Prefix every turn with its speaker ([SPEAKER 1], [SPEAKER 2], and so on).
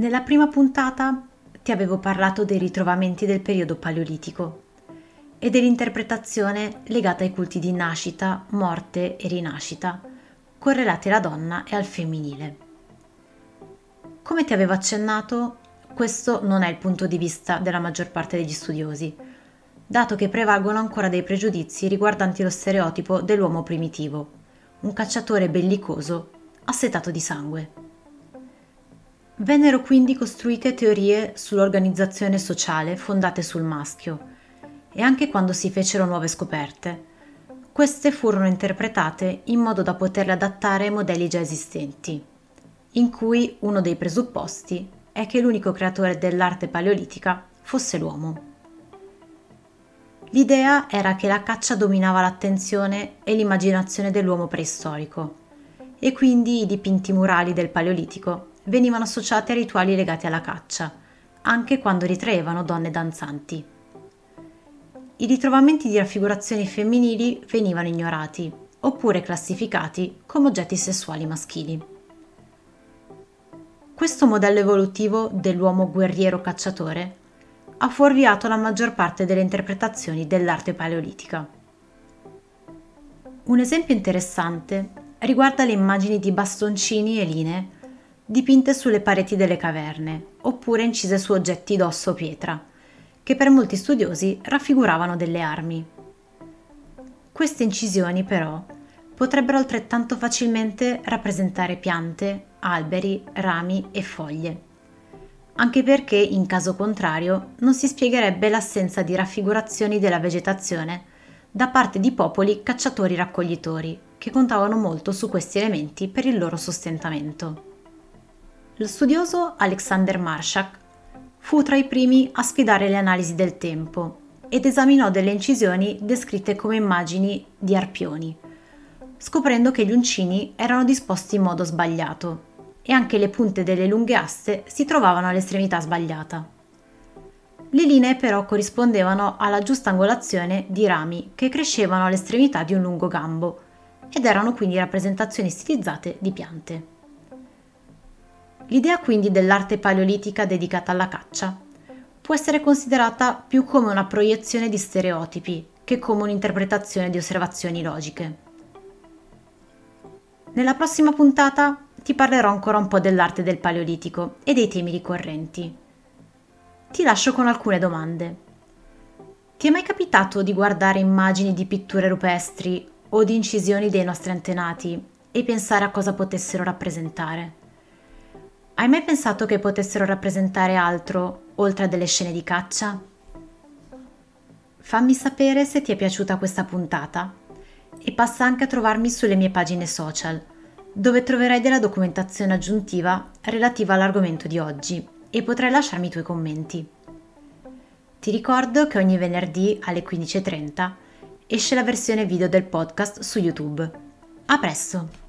[SPEAKER 1] Nella prima puntata ti avevo parlato dei ritrovamenti del periodo paleolitico e dell'interpretazione legata ai culti di nascita, morte e rinascita, correlati alla donna e al femminile. Come ti avevo accennato, questo non è il punto di vista della maggior parte degli studiosi, dato che prevalgono ancora dei pregiudizi riguardanti lo stereotipo dell'uomo primitivo, un cacciatore bellicoso assetato di sangue. Vennero quindi costruite teorie sull'organizzazione sociale fondate sul maschio e anche quando si fecero nuove scoperte, queste furono interpretate in modo da poterle adattare ai modelli già esistenti, in cui uno dei presupposti è che l'unico creatore dell'arte paleolitica fosse l'uomo. L'idea era che la caccia dominava l'attenzione e l'immaginazione dell'uomo preistorico e quindi i dipinti murali del Paleolitico venivano associati a rituali legati alla caccia, anche quando ritraevano donne danzanti. I ritrovamenti di raffigurazioni femminili venivano ignorati oppure classificati come oggetti sessuali maschili. Questo modello evolutivo dell'uomo guerriero cacciatore ha fuorviato la maggior parte delle interpretazioni dell'arte paleolitica. Un esempio interessante riguarda le immagini di bastoncini e linee dipinte sulle pareti delle caverne oppure incise su oggetti d'osso o pietra, che per molti studiosi raffiguravano delle armi. Queste incisioni però potrebbero altrettanto facilmente rappresentare piante, alberi, rami e foglie anche perché in caso contrario non si spiegherebbe l'assenza di raffigurazioni della vegetazione da parte di popoli cacciatori-raccoglitori, che contavano molto su questi elementi per il loro sostentamento. Lo studioso Alexander Marshak fu tra i primi a sfidare le analisi del tempo ed esaminò delle incisioni descritte come immagini di arpioni, scoprendo che gli uncini erano disposti in modo sbagliato e anche le punte delle lunghe aste si trovavano all'estremità sbagliata. Le linee però corrispondevano alla giusta angolazione di rami che crescevano all'estremità di un lungo gambo ed erano quindi rappresentazioni stilizzate di piante. L'idea quindi dell'arte paleolitica dedicata alla caccia può essere considerata più come una proiezione di stereotipi che come un'interpretazione di osservazioni logiche. Nella prossima puntata ti parlerò ancora un po' dell'arte del Paleolitico e dei temi ricorrenti. Ti lascio con alcune domande. Ti è mai capitato di guardare immagini di pitture rupestri o di incisioni dei nostri antenati e pensare a cosa potessero rappresentare? Hai mai pensato che potessero rappresentare altro oltre a delle scene di caccia? Fammi sapere se ti è piaciuta questa puntata e passa anche a trovarmi sulle mie pagine social dove troverai della documentazione aggiuntiva relativa all'argomento di oggi e potrai lasciarmi i tuoi commenti. Ti ricordo che ogni venerdì alle 15.30 esce la versione video del podcast su YouTube. A presto!